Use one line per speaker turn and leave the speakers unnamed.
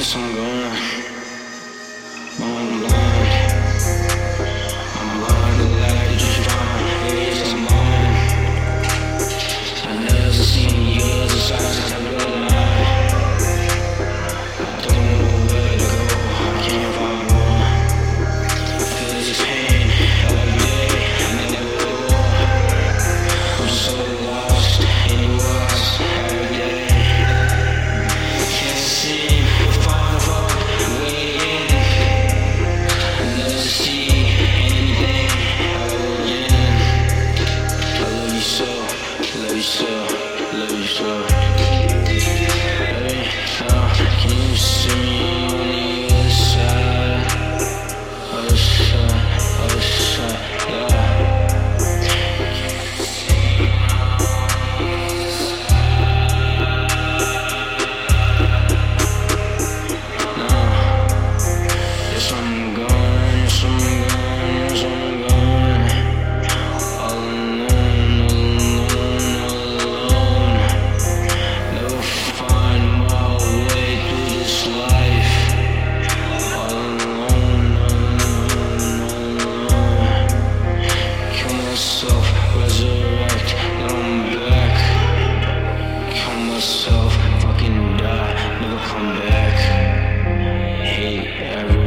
this song going on. yes, I'm gone, yes, I'm. All alone, all alone, all alone. Never find my way through this life. All alone, all alone, all alone. Kill myself, resurrect, then I'm back. Kill myself, fucking die, never come back. Hate everything.